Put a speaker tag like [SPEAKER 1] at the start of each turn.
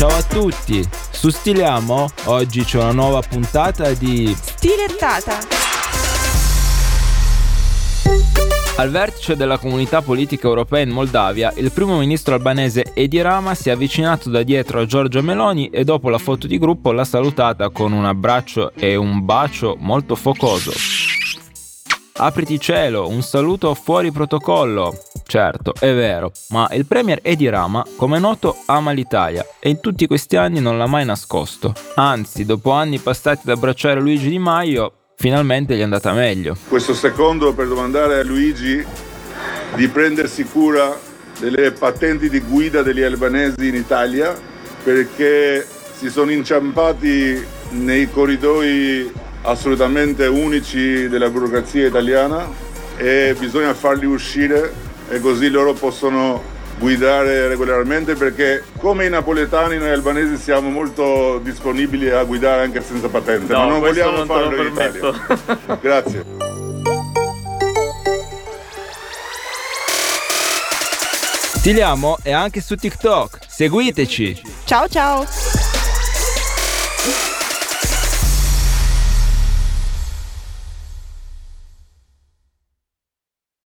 [SPEAKER 1] Ciao a tutti, su Stiliamo oggi c'è una nuova puntata di
[SPEAKER 2] Stilettata.
[SPEAKER 1] Al vertice della comunità politica europea in Moldavia, il primo ministro albanese Edi Rama si è avvicinato da dietro a Giorgia Meloni e dopo la foto di gruppo l'ha salutata con un abbraccio e un bacio molto focoso. Apriti cielo, un saluto fuori protocollo. Certo, è vero, ma il premier Edi Rama, come noto, ama l'Italia e in tutti questi anni non l'ha mai nascosto. Anzi, dopo anni passati ad abbracciare Luigi Di Maio, finalmente gli è andata meglio.
[SPEAKER 3] Questo secondo per domandare a Luigi di prendersi cura delle patenti di guida degli albanesi in Italia perché si sono inciampati nei corridoi assolutamente unici della burocrazia italiana e bisogna farli uscire e così loro possono guidare regolarmente perché come i napoletani noi albanesi siamo molto disponibili a guidare anche senza patente,
[SPEAKER 4] no,
[SPEAKER 3] ma non vogliamo
[SPEAKER 4] non
[SPEAKER 3] farlo in Italia. Grazie.
[SPEAKER 1] Stiliamo è anche su TikTok, seguiteci!
[SPEAKER 2] Ciao ciao.